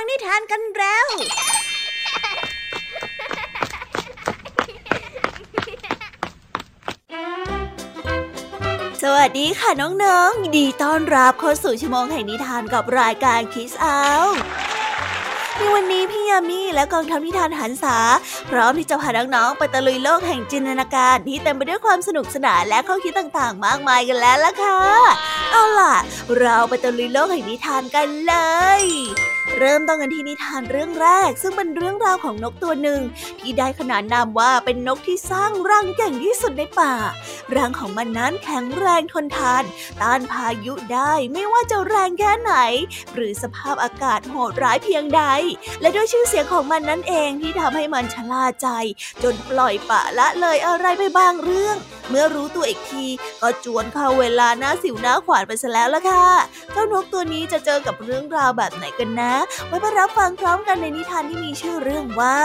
ฟังนิทานกันแล้ว สวัสดีค่ะน้องๆ ดีต้อนรับเข้าสู่ชั่วโมงแห่งนิทานกับรายการคิสเอาในวันนี้พี่ยามีและกองทัพนิทานหันษา พร้อมที่จะพาน้องๆไปตะลุยโลกแห่งจินตนาการที่เต็มไปด้วยความสนุกสนานและข้อคิดต่างๆ มากมายกันแล้วล่ะค่ะ เอาล่ะ เราไปตะลุยโลกแห่งนิทานกันเลย เริ่มต้นกันที่นิทานเรื่องแรก ซึ่งเป็นเรื่องราวของนกตัวหนึ่ง ที่ได้ขนานนามว่าเป็นนกที่สร้างรังเก่งที่สุดในป่า รังของมันนั้นแข็งแรงทนทาน ต้านพายุได้ไม่ว่าจะแรงแค่ไหน หรือสภาพอากาศโหดร้ายเพียงใด และด้วยชื่อเสียงของมันนั่นเองที่ทำให้มันชะล่าใจ จนปล่อยปะละเลยอะไรไปบางเรื่อง เมื่อรู้ตัวอีกที ก็จวนเข้าเวลาหน้าสิวหน้าขวานไปซะแล้วล่ะค่ะ เจ้านกตัวนี้จะเจอกับเรื่องราวแบบไหนกันนะ ไว้ไปรับฟังพร้อมกันในนิทานที่มีชื่อเรื่องว่า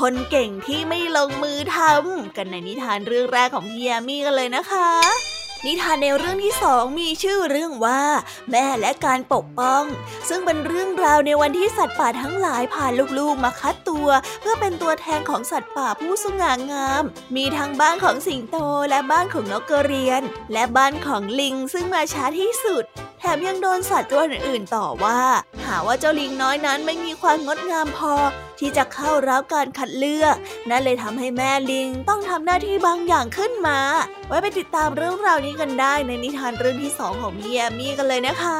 คนเก่งที่ไม่ลงมือทำกันในนิทานเรื่องแรกของพี่ยามีกันเลยนะคะ นิทานในเรื่องที่สองมีชื่อเรื่องว่า แม่และการปกป้อง ซึ่งเป็นเรื่องราวในวันที่สัตว์ป่าทั้งหลายพาลูกๆมาคัดตัว เพื่อเป็นตัวแทนของสัตว์ป่าผู้สง่างาม มีทั้งบ้านของสิงโตและบ้านของนกกระเรียน และบ้านของลิงซึ่งมาช้าที่สุด แถมยังโดนสัตว์ตัวอื่นๆต่อว่า หาว่าเจ้าลิงน้อยนั้นไม่มีความงดงามพอ ที่จะเข้ารับการคัดเลือก นั่นเลยทำให้แม่ลิงต้องทำหน้าที่บางอย่างขึ้นมา ไว้ไปติดตามเรื่องราวนี้กันได้ในนิทานเรื่องที่สองของพี่แอมมี่กันเลยนะคะ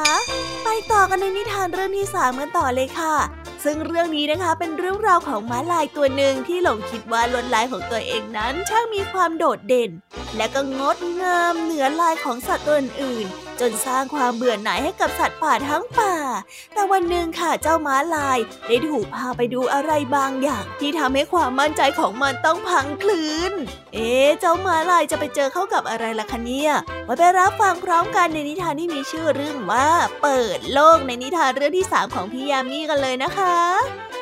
ไปต่อกันในนิทานเรื่องที่สามกันต่อเลยค่ะ ซึ่งเรื่องนี้นะคะเป็นเรื่องราวของม้าลายตัวหนึ่งที่หลงคิดว่าลวดลายของตัวเองนั้นช่างมีความโดดเด่น และก็งดงามเหนือลายของสัตว์ตัวอื่น จนสร้างความเบื่อหน่ายให้กับสัตว์ป่าทั้งป่า แต่วันหนึ่งค่ะเจ้าม้าลาย ได้ถูกพาไปดูอะไรบางอย่าง ที่ทำให้ความมั่นใจของมันต้องพังคลืน เอ๊เจ้าม้าลายจะไปเจอเข้ากับอะไรล่ะคะเนี่ยมาไปรับฟังพร้อมกันในนิทานที่มีชื่อเรื่องว่า เปิดโลกในนิทานเรื่องที่สามของพี่ยามีกันเลยนะคะ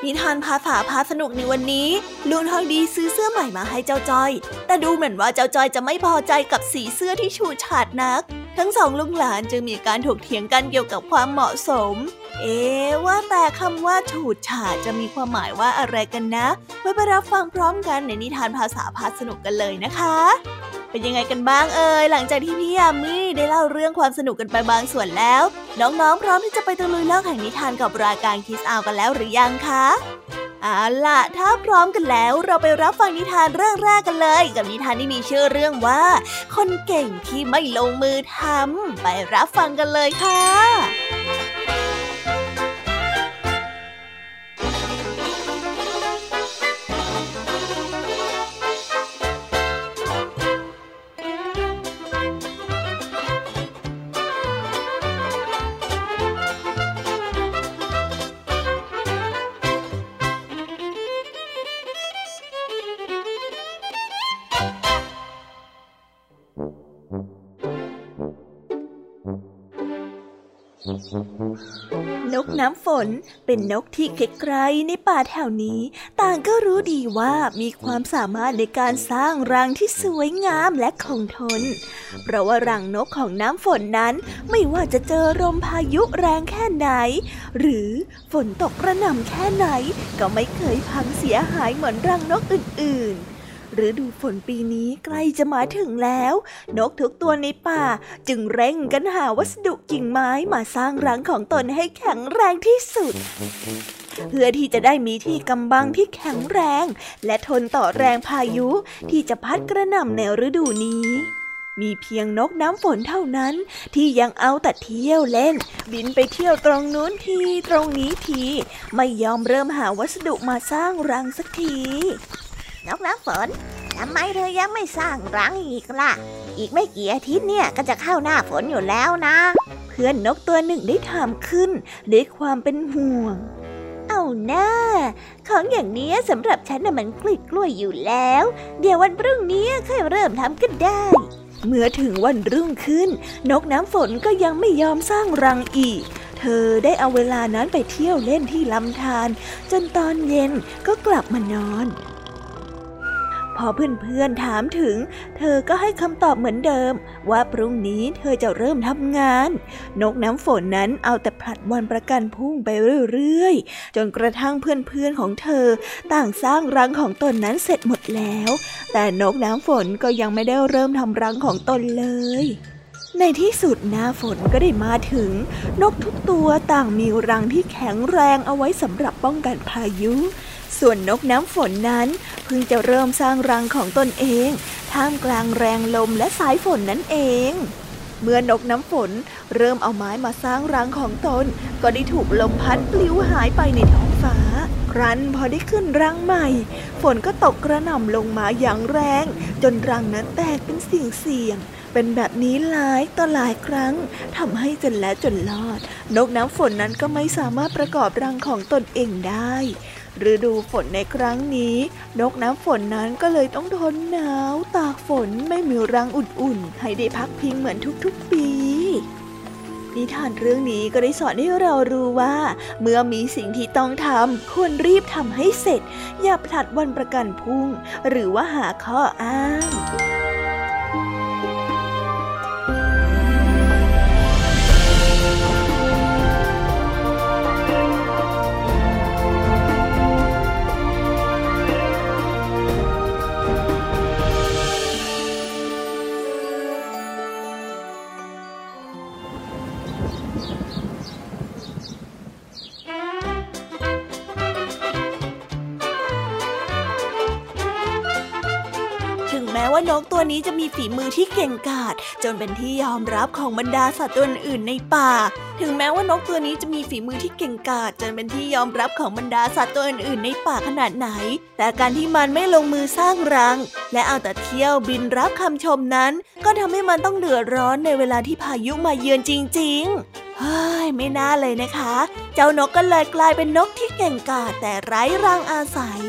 นิทานภาษาพาสนุกในวันนี้ลุงทองดีซื้อเสื้อใหม่มาให้เจ้าจอย แต่ดูเหมือนว่าเจ้าจอยจะไม่พอใจกับสีเสื้อที่ฉูดฉาดนัก ทั้งสองลุงหลานจึงมีการถกเถียงกันเกี่ยวกับความเหมาะสม เอ๊ว่าแต่คำว่าฉูดฉาดจะมีความหมายว่าอะไรกันนะ ไว้ไปรับฟังพร้อมกันในนิทานภาษาพาสนุกกันเลยนะคะ เป็นยังไงกันบ้างเอ่ยหลังจากที่พี่ยามีได้เล่าเรื่องความสนุกกันไปบางส่วนแล้ว น้องๆ พร้อมที่จะไปตะลุยเล่าแห่งนิทานกับรายการคิสอาวกันแล้วหรือยังคะ เอาล่ะ ถ้าพร้อมกันแล้วเราไปรับฟังนิทานเรื่องแรกกันเลย กับนิทานที่มีชื่อเรื่องว่า คนเก่งที่ไม่ลงมือทำไปรับฟังกันเลยค่ะ น้ำฝนเป็นนกที่ไกลๆในป่าแถวนี้ ต่างก็รู้ดีว่ามีความสามารถในการสร้างรังที่สวยงามและคงทน เพราะว่ารังนกของน้ำฝนนั้นไม่ว่าจะเจอลมพายุแรงแค่ไหน หรือฝนตกกระหน่ำแค่ไหน ก็ไม่เคยพังเสียหายเหมือนรังนกอื่นๆ ฤดูฝนปีนี้ใกล้จะมาถึงแล้ว นกทุกตัวในป่าจึงเร่งกันหาวัสดุกิ่งไม้มาสร้างรังของตนให้แข็งแรงที่สุด เพื่อที่จะได้มีที่กำบังที่แข็งแรง และทนต่อแรงพายุที่จะพัดกระหน่ำในฤดูนี้ มีเพียงนกน้ำฝนเท่านั้น ที่ยังเอาแต่เที่ยวเล่น บินไปเที่ยวตรงนู้นทีตรงนี้ที ไม่ยอมเริ่มหาวัสดุมาสร้างรังสักที นกน้ำฝนทำไมเธอยังไม่สร้างรังอีกล่ะ อีกไม่กี่อาทิตย์เนี่ยก็จะเข้าหน้าฝนอยู่แล้วนะ เพื่อนนกตัวหนึ่งได้ถามขึ้นด้วยความเป็นห่วง เอาหน้าของอย่างนี้สำหรับฉันน่ะมันกล้วยกล้วยอยู่แล้ว เดี๋ยววันพรุ่งนี้ค่อยเริ่มทำก็ได้ เมื่อถึงวันรุ่งขึ้น นกน้ำฝนก็ยังไม่ยอมสร้างรังอีกเธอได้เอาเวลานั้นไปเที่ยวเล่นที่ลำธารจนตอนเย็นก็กลับมานอน พอเพื่อนๆถามถึง เธอก็ให้คำตอบเหมือนเดิม ว่าพรุ่งนี้เธอจะเริ่มทำงาน นกน้ำฝนนั้นเอาแต่ผลัดวันประกันพุ่งไปเรื่อยๆ จนกระทั่งเพื่อนๆของเธอ ต่างสร้างรังของตนนั้นเสร็จหมดแล้ว แต่นกน้ำฝนก็ยังไม่ได้เริ่มทำรังของตนเลยในที่สุดหน้าฝนก็ได้มาถึง นกทุกตัวต่างมีรังที่แข็งแรงเอาไว้สำหรับป้องกันพายุ ส่วนนกน้ำฝนนั้น เพิ่งจะเริ่มสร้างรังของตนเอง ท่ามกลางแรงลมและสายฝนนั่นเอง เมื่อนกน้ำฝนเริ่มเอาไม้มาสร้างรังของตน ก็ได้ถูกลมพัดปลิวหายไปในท้องฟ้า ครั้นพอได้ขึ้นรังใหม่ ฝนก็ตกกระหน่ำลงมาอย่างแรง จนรังนั้นแตกเป็นสิ่งเสี่ยงเป็นแบบนี้หลายต่อหลายครั้งทำให้จนแล้วจนรอด นกน้ำฝนนั้นก็ไม่สามารถประกอบรังของตนเองได้ ฤดูฝนในครั้งนี้ นกน้ำฝนนั้นก็เลยต้องทนหนาว ตากฝนไม่มีรังอุ่นๆ ให้ได้พักพิงเหมือนทุกๆ ปีนิทานเรื่องนี้ก็ได้สอนให้เรารู้ว่า เมื่อมีสิ่งที่ต้องทำควรรีบทำให้เสร็จ อย่าผลัดวันประกันพรุ่ง หรือว่าหาข้ออ้าง มีฝีมือที่เก่งกาจจนเป็นที่ยอมรับของบรรดาสัตว์ตัวอื่นในป่า ถึงแม้ว่านกตัวนี้จะมีฝีมือที่เก่งกาจจนเป็นที่ยอมรับของบรรดาสัตว์ตัวอื่นในป่าขนาดไหน แต่การที่มันไม่ลงมือสร้างรัง และเอาแต่เที่ยวบินรับคำชมนั้น ก็ทำให้มันต้องเดือดร้อนในเวลาที่พายุมาเยือนจริง ๆเฮ้ยไม่น่าเลยนะคะ เจ้านกก็เลยกลายเป็นนกที่เก่งกาจแต่ไร้รังอาศัย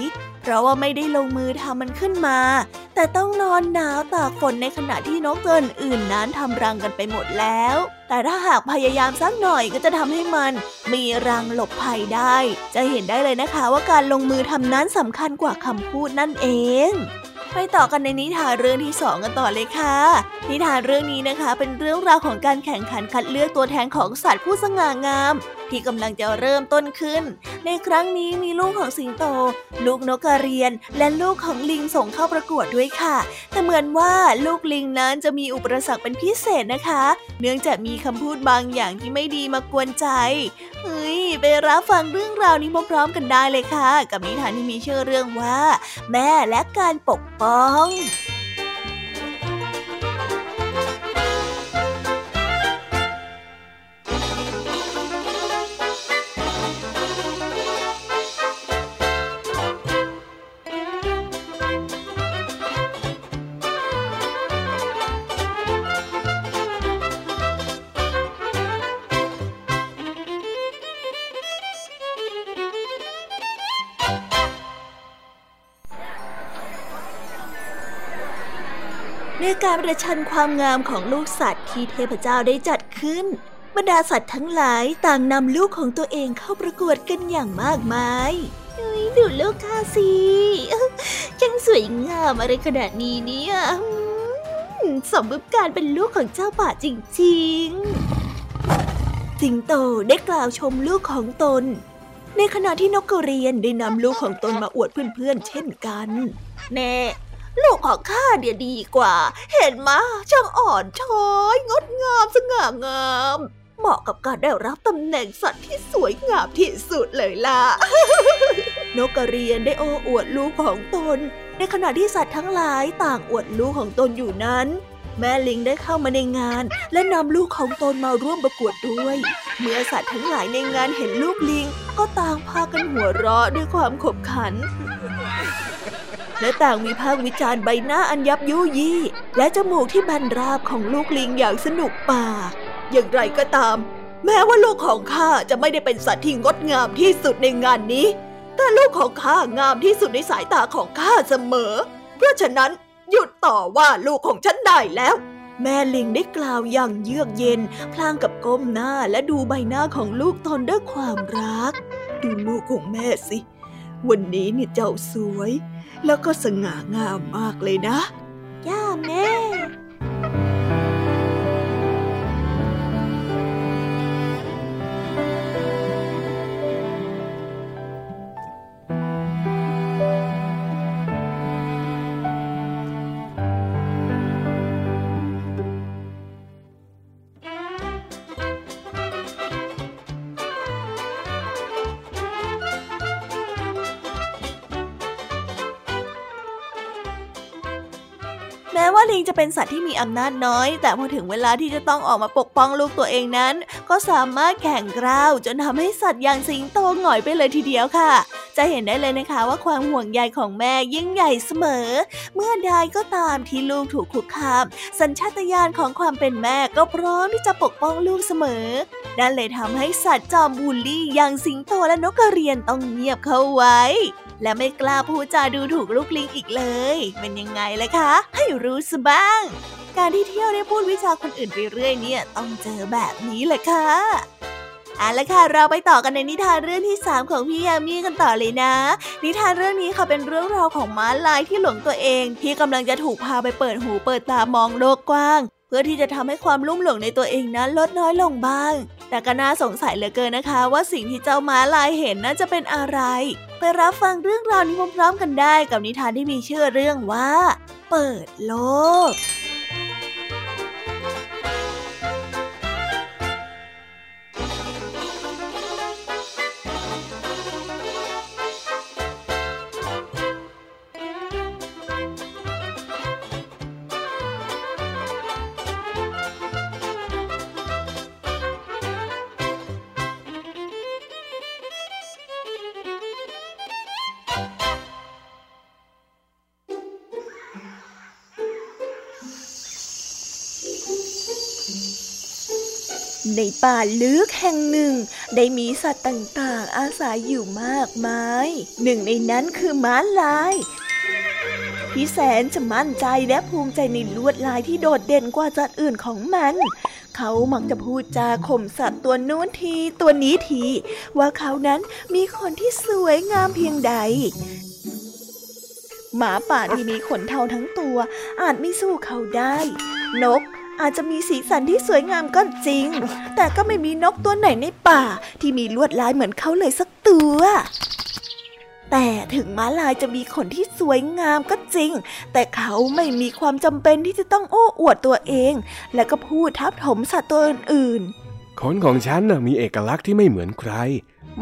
ราะว่าไม่ได้ลงมือทำมันขึ้นมา แต่ต้องนอนหนาวตากฝนในขณะที่นกตัวอื่นนั้นทำรังกันไปหมดแล้ว แต่ถ้าหากพยายามสักหน่อยก็จะทำให้มัน มีรังหลบภัยได้ จะเห็นได้เลยนะคะว่าการลงมือทำนั้นสำคัญกว่าคำพูดนั่นเองไปต่อกันในนิทานเรื่องที่สองกันต่อเลยค่ะ นิทานเรื่องนี้นะคะ เป็นเรื่องราวของการแข่งขันคัดเลือกตัวแทนของสัตว์ผู้สง่างาม ที่กำลังจะเริ่มต้นขึ้น ในครั้งนี้มีลูกของสิงโต ลูกนกกระเรียน และลูกของลิงส่งเข้าประกวดด้วยค่ะ แต่เหมือนว่าลูกลิงนั้นจะมีอุปสรรคเป็นพิเศษนะคะ เนื่องจากมีคำพูดบางอย่างที่ไม่ดีมากวนใจเฮ้ยไปรับฟังเรื่องราวนี้พร้อมๆกันได้เลยค่ะ กับนิทานที่มีชื่อเรื่องว่า แม่และการปกป้อง การประชันความงามของลูกสัตว์ที่เทพเจ้าได้จัดขึ้น บรรดาสัตว์ทั้งหลายต่างนำลูกของตัวเองเข้าประกวดกันอย่างมากมายดูลูกข้าสิยังสวยงามอะไรขนาดนี้เนี่ยสมบูรณ์การเป็นลูกของเจ้าป่าจริงๆ สิงโตได้กล่าวชมลูกของตน ในขณะที่นกกระเรียนได้นำลูกของตนมาอวดเพื่อนๆเช่นกัน แน่ ลูกของข้าเดียดีกว่า เห็นมะช่างอ่อนช้อย งดงามสง่างาม เหมาะกับการได้รับตำแหน่งสัตว์ที่สวยงามที่สุดเลยล่ะ นกกระเรียนได้โอ้อวดลูกของตน ในขณะที่สัตว์ทั้งหลายต่างอวดลูกของตนอยู่นั้น แม่ลิงได้เข้ามาในงาน และนำลูกของตนมาร่วมประกวดด้วย เมื่อสัตว์ทั้งหลายในงานเห็นลูกลิง ก็ต่างพากันหัวเราะด้วยความขบขัน และต่างวิพากษ์วิจารณ์ใบหน้าอันยับยุยี่ และจมูกที่บันราบของลูกลิงอย่างสนุกปาก อย่างไรก็ตาม แม้ว่าลูกของข้าจะไม่ได้เป็นสัตว์ที่งดงามที่สุดในงานนี้ แต่ลูกของข้างามที่สุดในสายตาของข้าเสมอ เพราะฉะนั้นหยุดต่อว่าลูกของฉันได้แล้วแม่ลิงได้กล่าวอย่างเยือกเย็น พลางกับก้มหน้าและดูใบหน้าของลูกตนด้วยความรัก ดูลูกของแม่สิ วันนี้เนี่ยเจ้าสวย แล้วก็สง่างามมากเลยนะย่าแม่ เป็นสัตว์ที่มีอำนาจน้อย แต่พอถึงเวลาที่จะต้องออกมาปกป้องลูกตัวเองนั้น ก็สามารถแข่งกล้าวจนทำให้สัตว์อย่างสิงโตหงอยไปเลยทีเดียวค่ะ จะเห็นได้เลยนะคะว่าความห่วงใยของแม่ยิ่งใหญ่เสมอ เมื่อใดก็ตามที่ลูกถูกคุกคาม สัญชาตญาณของความเป็นแม่ก็พร้อมที่จะปกป้องลูกเสมอนั่นเลยทำให้สัตว์จอมบูลลี่อย่างสิงโตและนกกระเรียนต้องเงียบเข้าไว้ และไม่กล้าพูดจาดูถูกลูกลิงอีกเลย เป็นยังไงล่ะคะ ให้รู้สบ้าง การที่เที่ยวได้พูดวิชาคนอื่นไปเรื่อยเนี่ย ต้องเจอแบบนี้แหละค่ะเอาละค่ะ เราไปต่อกันในนิทานเรื่องที่ 3 ของพี่ยามีกันต่อเลยนะ นิทานเรื่องนี้ค่ะเป็นเรื่องราวของม้าลายที่หลงตัวเอง ที่กำลังจะถูกพาไปเปิดหูเปิดตามองโลกกว้าง เพื่อที่จะทำให้ความลุ่มหลงในตัวเองนั้นลดน้อยลงบ้าง แต่ก็น่าสงสัยเหลือเกินนะคะ ว่าสิ่งที่เจ้าม้าลายเห็นนั้นจะเป็นอะไร ไปรับฟังเรื่องราวนี้พร้อมๆกันได้กับนิทานที่มีชื่อเรื่องว่า เปิดโลก ในป่าลึกแห่งหนึ่ง ได้มีสัตว์ต่างๆ อาศัยอยู่มากมาย หนึ่งในนั้นคือม้าลายที่แสนจะมั่นใจและภูมิใจในลวดลายที่โดดเด่นกว่าสัตว์อื่นของมันเขามักจะพูดจาข่มสัตว์ตัวนู้นทีตัวนี้ที ว่าเขานั้นมีคนที่สวยงามเพียงใด หมาป่าที่มีขนเทาทั้งตัว อาจไม่สู้เขาได้ นก อาจจะมีสีสันที่สวยงามก็จริง แต่ก็ไม่มีนกตัวไหนในป่า ที่มีลวดลายเหมือนเขาเลยสักตัว แต่ถึงม้าลายจะมีขนที่สวยงามก็จริง แต่เขาไม่มีความจำเป็นที่จะต้องโอ้อวดตัวเอง และก็พูดทับถมสัตว์ตัวอื่นๆขนของฉันน่ะมีเอกลักษณ์ที่ไม่เหมือนใคร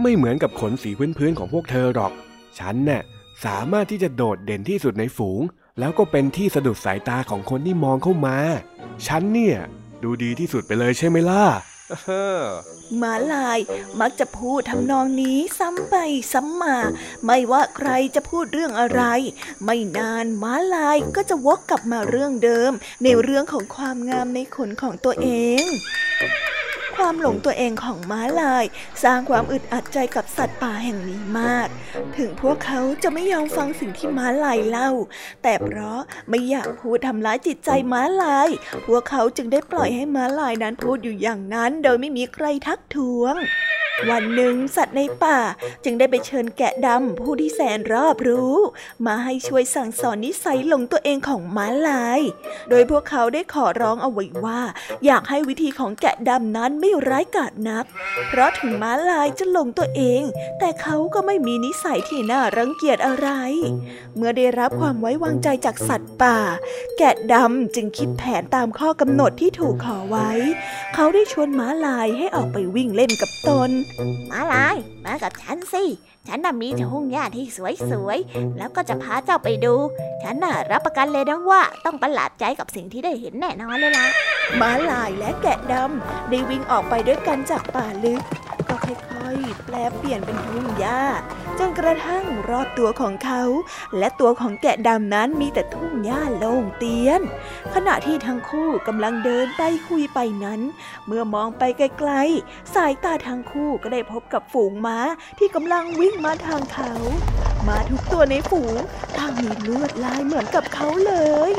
ไม่เหมือนกับขนสีพื้นๆของพวกเธอหรอก ฉันน่ะสามารถที่จะโดดเด่นที่สุดในฝูง แล้วก็เป็นที่สะดุดสายตาของคนที่มองเข้ามา ฉันเนี่ย ดูดีที่สุดไปเลยใช่ไหมล่ะมาลายมักจะพูดทำนองนี้ซ้ำไปซ้ำมา ไม่ว่าใครจะพูดเรื่องอะไร ไม่นานม้าลายก็จะวกกลับมาเรื่องเดิม ในเรื่องของความงามในขนของตัวเอง ความหลงตัวเองของม้าลาย สร้างความอึดอัดใจกับสัตว์ป่าแห่งนี้มาก ถึงพวกเขาจะไม่ยอมฟังสิ่งที่ม้าลายเล่า แต่เพราะไม่อยากพูดทำร้ายจิตใจม้าลาย พวกเขาจึงได้ปล่อยให้ม้าลายนั้นพูดอยู่อย่างนั้น โดยไม่มีใครทักท้วง วันหนึ่งสัตว์ในป่าจึงได้ไปเชิญแกะดำผู้ที่แสนรอบรู้ มาให้ช่วยสั่งสอนนิสัยหลงตัวเองของม้าลาย โดยพวกเขาได้ขอร้องเอาไว้ว่า อยากให้วิธีของแกะดำนั้นไม่ร้ายกาจนัก เพราะถึงม้าลายจะหลงตัวเอง แต่เขาก็ไม่มีนิสัยที่น่ารังเกียจอะไร เมื่อได้รับความไว้วางใจจากสัตว์ป่า แกะดำจึงคิดแผนตามข้อกำหนดที่ถูกขอไว้ เขาได้ชวนม้าลายให้ออกไปวิ่งเล่นกับตนมาลาย มากับฉันสิ ฉันน่ะมีทุ่งหญ้าที่สวยๆ แล้วก็จะพาเจ้าไปดู ฉันน่ะรับประกันเลยนะว่าต้องประหลาดใจกับสิ่งที่ได้เห็นแน่นอนเลยล่ะม้าลายและแกะดำได้วิ่งออกไปด้วยกันจากป่าลึก ก็ค่อยๆ แปลเปลี่ยนเป็นทุ่งหญ้า จนกระทั่งรอบตัวของเขา และตัวของแกะดำนั้นมีแต่ทุ่งหญ้าโล่งเตียน ขณะที่ทั้งคู่กำลังเดินไปคุยไปนั้น เมื่อมองไปไกลๆ สายตาทั้งคู่ก็ได้พบกับฝูงม้าที่กำลังวิ่งมาทางเขาม้าทุกตัวในฝูงต่างมีลวดลายเหมือนกับเขาเลย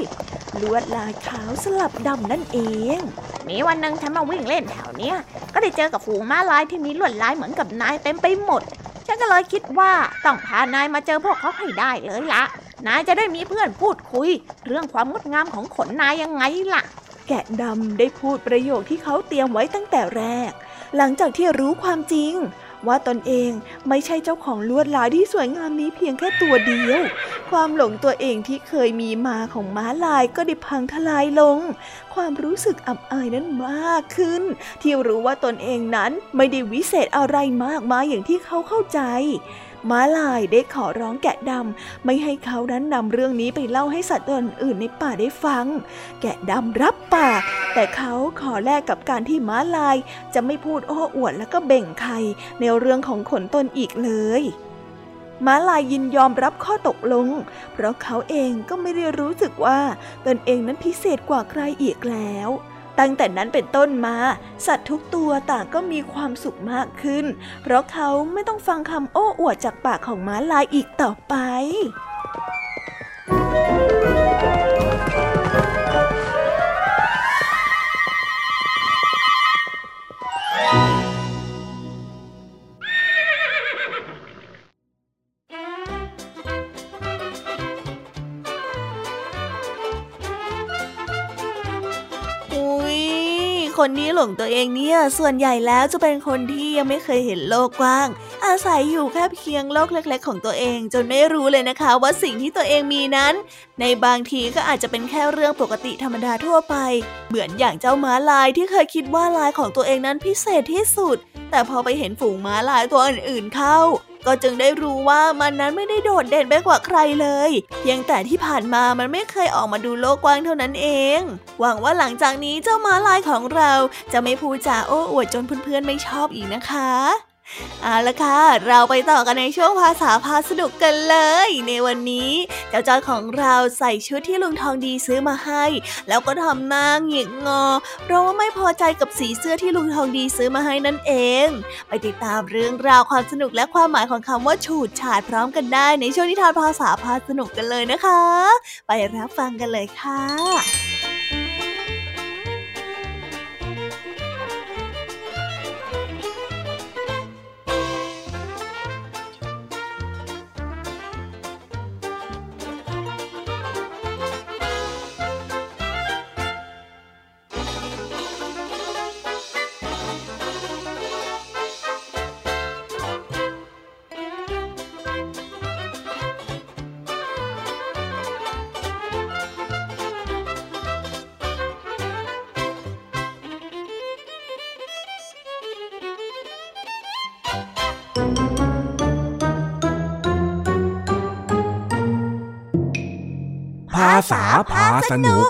ลวดลายขาวสลับดำนั่นเอง มีวันหนึ่งฉันมาวิ่งเล่นแถวเนี้ยก็ได้เจอกับฝูงม้าลายที่มีลวดลายเหมือนกับนายเต็มไปหมด ฉันก็เลยคิดว่าต้องพานายมาเจอพวกเขาให้ได้เลยละนายจะได้มีเพื่อนพูดคุย เรื่องความงดงามของขนนายยังไงล่ะ แกะดำได้พูดประโยคที่เขาเตรียมไว้ตั้งแต่แรก หลังจากที่รู้ความจริง ว่าตนเองไม่ใช่เจ้าของลวดลายที่สวยงามนี้เพียงแค่ตัวเดียว ความหลงตัวเองที่เคยมีมาของม้าลายก็ได้พังทลายลง ความรู้สึกอับอายนั้นมากขึ้น ที่รู้ว่าตนเองนั้นไม่ได้วิเศษอะไรมากมายอย่างที่เขาเข้าใจ ม้าลายได้ขอร้องแกะดำไม่ให้เขานั้นนำเรื่องนี้ไปเล่าให้สัตว์ตัวอื่นในป่าได้ฟัง แกะดำรับปาก แต่เขาขอแลกกับการที่ม้าลาย จะไม่พูดโอ้อวดแล้วก็เบ่งใครในเรื่องของขนตนอีกเลยม้าลายยินยอมรับข้อตกลง เพราะเขาเองก็ไม่ได้รู้สึกว่าตนเองนั้นพิเศษกว่าใครอีกแล้ว ตั้งแต่นั้นเป็นต้นมา สัตว์ทุกตัวต่างก็มีความสุขมากขึ้น เพราะเขาไม่ต้องฟังคำโอ้อวดจากปากของม้าลายอีกต่อไป คนที่หลงตัวเองเนี่ยส่วนใหญ่แล้วจะเป็นคนที่ยังไม่เคยเห็นโลกกว้าง อาศัยอยู่แค่เพียงโลกเล็ก ๆ ของตัวเอง จนไม่รู้เลยนะคะ ว่าสิ่งที่ตัวเองมีนั้น ในบางทีก็อาจจะเป็นแค่เรื่องปกติธรรมดาทั่วไป เหมือนอย่างเจ้าม้าลายที่เคยคิดว่าลายของตัวเองนั้นพิเศษที่สุด แต่พอไปเห็นฝูงม้าลายตัวอื่นๆเข้า ก็จึงได้รู้ว่ามันนั้นไม่ได้โดดเด่นไปกว่าใครเลย เพียงแต่ที่ผ่านมามันไม่เคยออกมาดูโลกกว้างเท่านั้นเอง หวังว่าหลังจากนี้เจ้าม้าลายของเราจะไม่พูดจาโอ้อวดจนเพื่อนๆไม่ชอบอีกนะคะ เอาละค่ะ เราไปต่อกันในช่วงภาษาพาสนุกกันเลย ในวันนี้เจ้าจอยของเราใส่ชุดที่ลุงทองดีซื้อมาให้ แล้วก็ทำหน้าหงิกงอ เพราะว่าไม่พอใจกับสีเสื้อที่ลุงทองดีซื้อมาให้นั่นเอง ไปติดตามเรื่องราวความสนุกและความหมายของคำว่าฉูดฉาดพร้อมกันได้ในช่วงนิทานภาษาพาสนุกกันเลยนะคะ ไปรับฟังกันเลยค่ะ ภาษาพาสนุก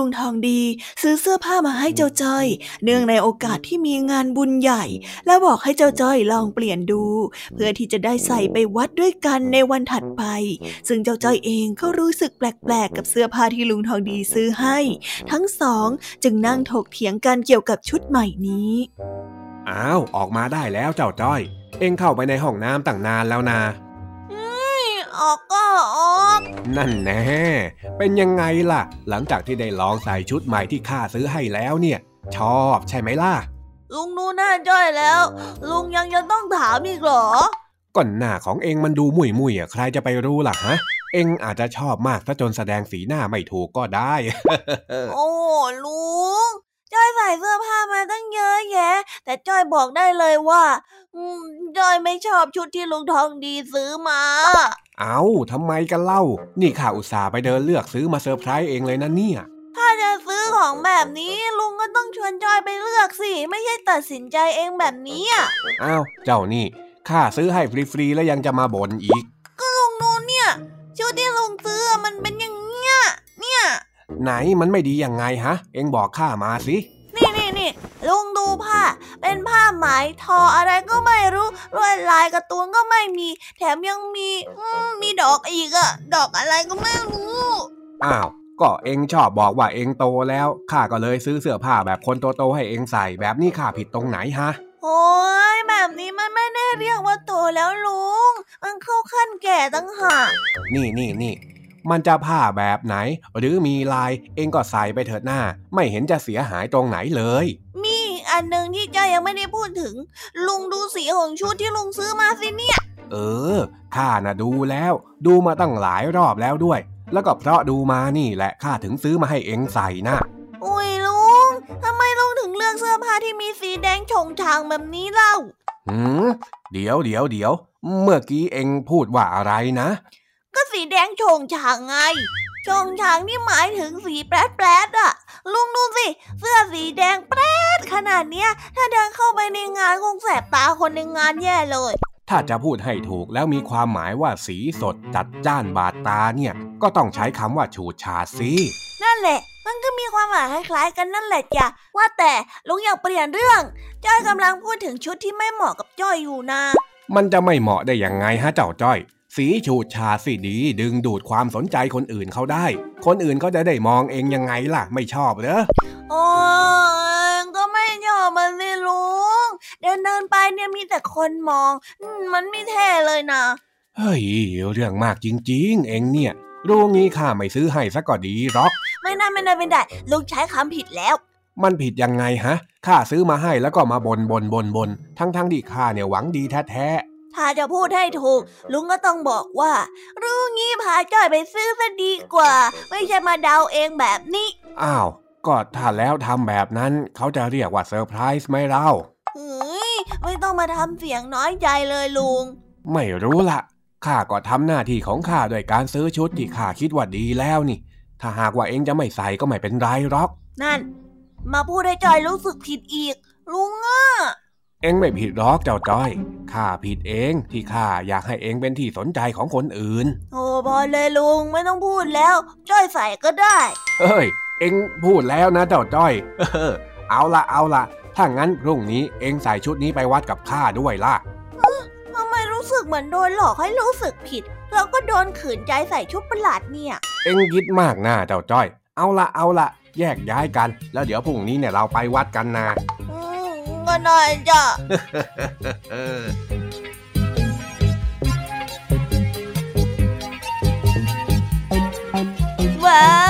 ลุงทองดี ซื้อเสื้อผ้ามาให้เจ้าจ้อย เนื่องในโอกาสที่มีงานบุญใหญ่ และบอกให้เจ้าจ้อยลองเปลี่ยนดู เพื่อที่จะได้ใส่ไปวัดด้วยกันในวันถัดไป ซึ่งเจ้าจ้อยเองก็รู้สึกแปลกๆ กับเสื้อผ้าที่ลุงทองดีซื้อให้ ทั้งสองจึงนั่งถกเถียงกันเกี่ยวกับชุดใหม่นี้อ้าวออกมาได้แล้วเจ้าจ้อย เอ็งเข้าไปในห้องน้ำตั้งนานแล้วนาออกก็ออก นั่นแน่เป็นยังไงล่ะ หลังจากที่ได้ลองใส่ชุดใหม่ที่ข้าซื้อให้แล้วเนี่ย ชอบใช่ไหมล่ะ ลุงดูหน้าจ้อยแล้ว ลุงยังยังต้องถามอีกเหรอก่อนหน้าของเองมันดูมุยมุยอะใครจะไปรู้ล่ะฮะ เองอาจจะชอบมากซะจนแสดงสีหน้าไม่ถูกก็ได้ โอ้ลุงจ้ อยใส่เสื้อผ้ามาตั้งเยอะแยะ แต่จ้อยบอกได้เลยว่าจ้อยไม่ชอบชุดที่ลุงทองดีซื้อมา เอาทำไมกันเล่า นี่ข้าอุตส่าห์ไปเดินเลือกซื้อมาเซอร์ไพรส์เองเลยนะเนี่ย ถ้าจะซื้อของแบบนี้ลุงก็ต้องชวนจอยไปเลือกสิ ไม่ใช่ตัดสินใจเองแบบนี้อะอ้าวเจ้านี่ข้าซื้อให้ฟรีๆแล้วยังจะมาบ่นอีก ก็ลุงนูนเนี่ยชุดที่ลุงซื้อมันเป็นอย่างเงี้ยเนี่ย ไหนมันไม่ดียังไงฮะ เอ็งบอกข้ามาสิ นี่นี่นี่ลุงดูผ้า เป็นผ้าไหมทออะไรก็ไม่รู้ลวดลายกระตูนก็ไม่มี แถมยังมีมีดอกอีกอะดอกอะไรก็ไม่รู้อ้าวก็เอ็งชอบบอกว่าเอ็งโตแล้วข้าก็เลยซื้อเสื้อผ้าแบบคนโตๆให้เอ็งใส่แบบนี้ข้าผิดตรงไหนฮะ โอ้ยแบบนี้มันไม่ได้เรียกว่าโตแล้วลุง มันเข้าขั้นแก่ตั้งหากนี่นี่นี่ มันจะผ้าแบบไหน หรือมีลายเองก็ใส่ไปเถิดหน้า ไม่เห็นจะเสียหายตรงไหนเลย มีอันหนึ่งที่จ้อยยังไม่ได้พูดถึง ลุงดูสีของชุดที่ลุงซื้อมาสิเนี่ย เออข้าน่ะดูแล้ว ดูมาตั้งหลายรอบแล้วด้วย แล้วก็เพราะดูมานี่แหละข้าถึงซื้อมาให้เองใส่นะอุ้ยลุงทำไมลุงถึงเลือกเสื้อผ้าที่มีสีแดงฉงฉางแบบนี้เล่าหืมเดี๋ยวเดี๋ยวเดี๋ยว เมื่อกี้เองพูดว่าอะไรนะก็ สีแดงโฉงฉางไงโฉงฉางนี่หมายถึงสีแปรดแปรดๆอะลุงดูสิ เสื้อสีแดงแปรดขนาดเนี้ย ถ้าเดินเข้าไปในงานคงแสบตาคนในงานแย่เลย ถ้าจะพูดให้ถูกแล้วมีความหมายว่าสีสดจัดจ้านบาดตาเนี่ย ก็ต้องใช้คำว่าฉูดฉาดสินั่นแหละมันก็มีความหมายคล้ายๆกันนั่นแหละจ้ะ ว่าแต่ลุงอยากเปลี่ยนเรื่องจ้อยกำลังพูดถึงชุดที่ไม่เหมาะกับจ้อยอยู่นะ มันจะไม่เหมาะได้ยังไงฮะเจ้าจ้อย สีฉูดฉาดสิดี ดึงดูดความสนใจคนอื่นเขาได้ คนอื่นเขาจะได้มองเองยังไงล่ะ ไม่ชอบเหรอโอ้ยก็ไม่ชอบมันสิลุงเดินเดินๆไปเนี่ยมีแต่คนมองอืมมันไม่เท่เลยนะ เฮ้ย เรื่องมากจริง ๆ เองเนี่ยรู้งี้ข้าไม่ซื้อให้ซะก็ดีหรอก ไม่ได้ไม่ได้ไม่ได้ลุงใช้คำผิดแล้ว มันผิดยังไงฮะข้าซื้อมาให้แล้วก็มาบนบนบนบนทั้งทั้งๆที่ข้าเนี่ยหวังดีแท้ ถ้าจะพูดให้ถูก ลุงก็ต้องบอกว่า รู้งี้พาจ้อยไปซื้อซะดีกว่า ไม่ใช่มาเดาเองแบบนี้ๆอ้าว ก็ถ้าแล้วทำแบบนั้น เขาจะเรียกว่าเซอร์ไพรส์ไหมเล่าเฮ้ยไม่ต้องมาทำเสียงน้อยใจเลยลุง ไม่รู้ละข้าก็ทำหน้าที่ของข้าด้วยการซื้อชุดที่ข้าคิดว่าดีแล้วนี่ ถ้าหากว่าเองจะไม่ใส่ก็ไม่เป็นไรหรอก นั่น มาพูดให้จอยรู้สึกผิดอีก ลุงอะ เองไม่ผิดหรอกเจ้าจ้อยข้าผิดเองที่ข้าอยากให้เองเป็นที่สนใจของคนอื่น โอ้พอเลยลุงไม่ต้องพูดแล้ว จ้อยใส่ก็ได้เอ้ย เองพูดแล้วนะเจ้าจ้อยเออเอาละเอาละถ้างั้นพรุ่งนี้เองใส่ชุดนี้ไปวัดกับข้าด้วยล่ะทำไมรู้สึกเหมือนโดนหลอกให้รู้สึกผิด แล้วก็โดนขืนใจใส่ชุดประหลาดเนี่ย เองคิดมากนะเจ้าจ้อย เอาละเอาละแยกย้ายกัน แล้วเดี๋ยวพรุ่งนี้เนี่ยเราไปวัดกันนะอืม ก็ได้จ้ะว้า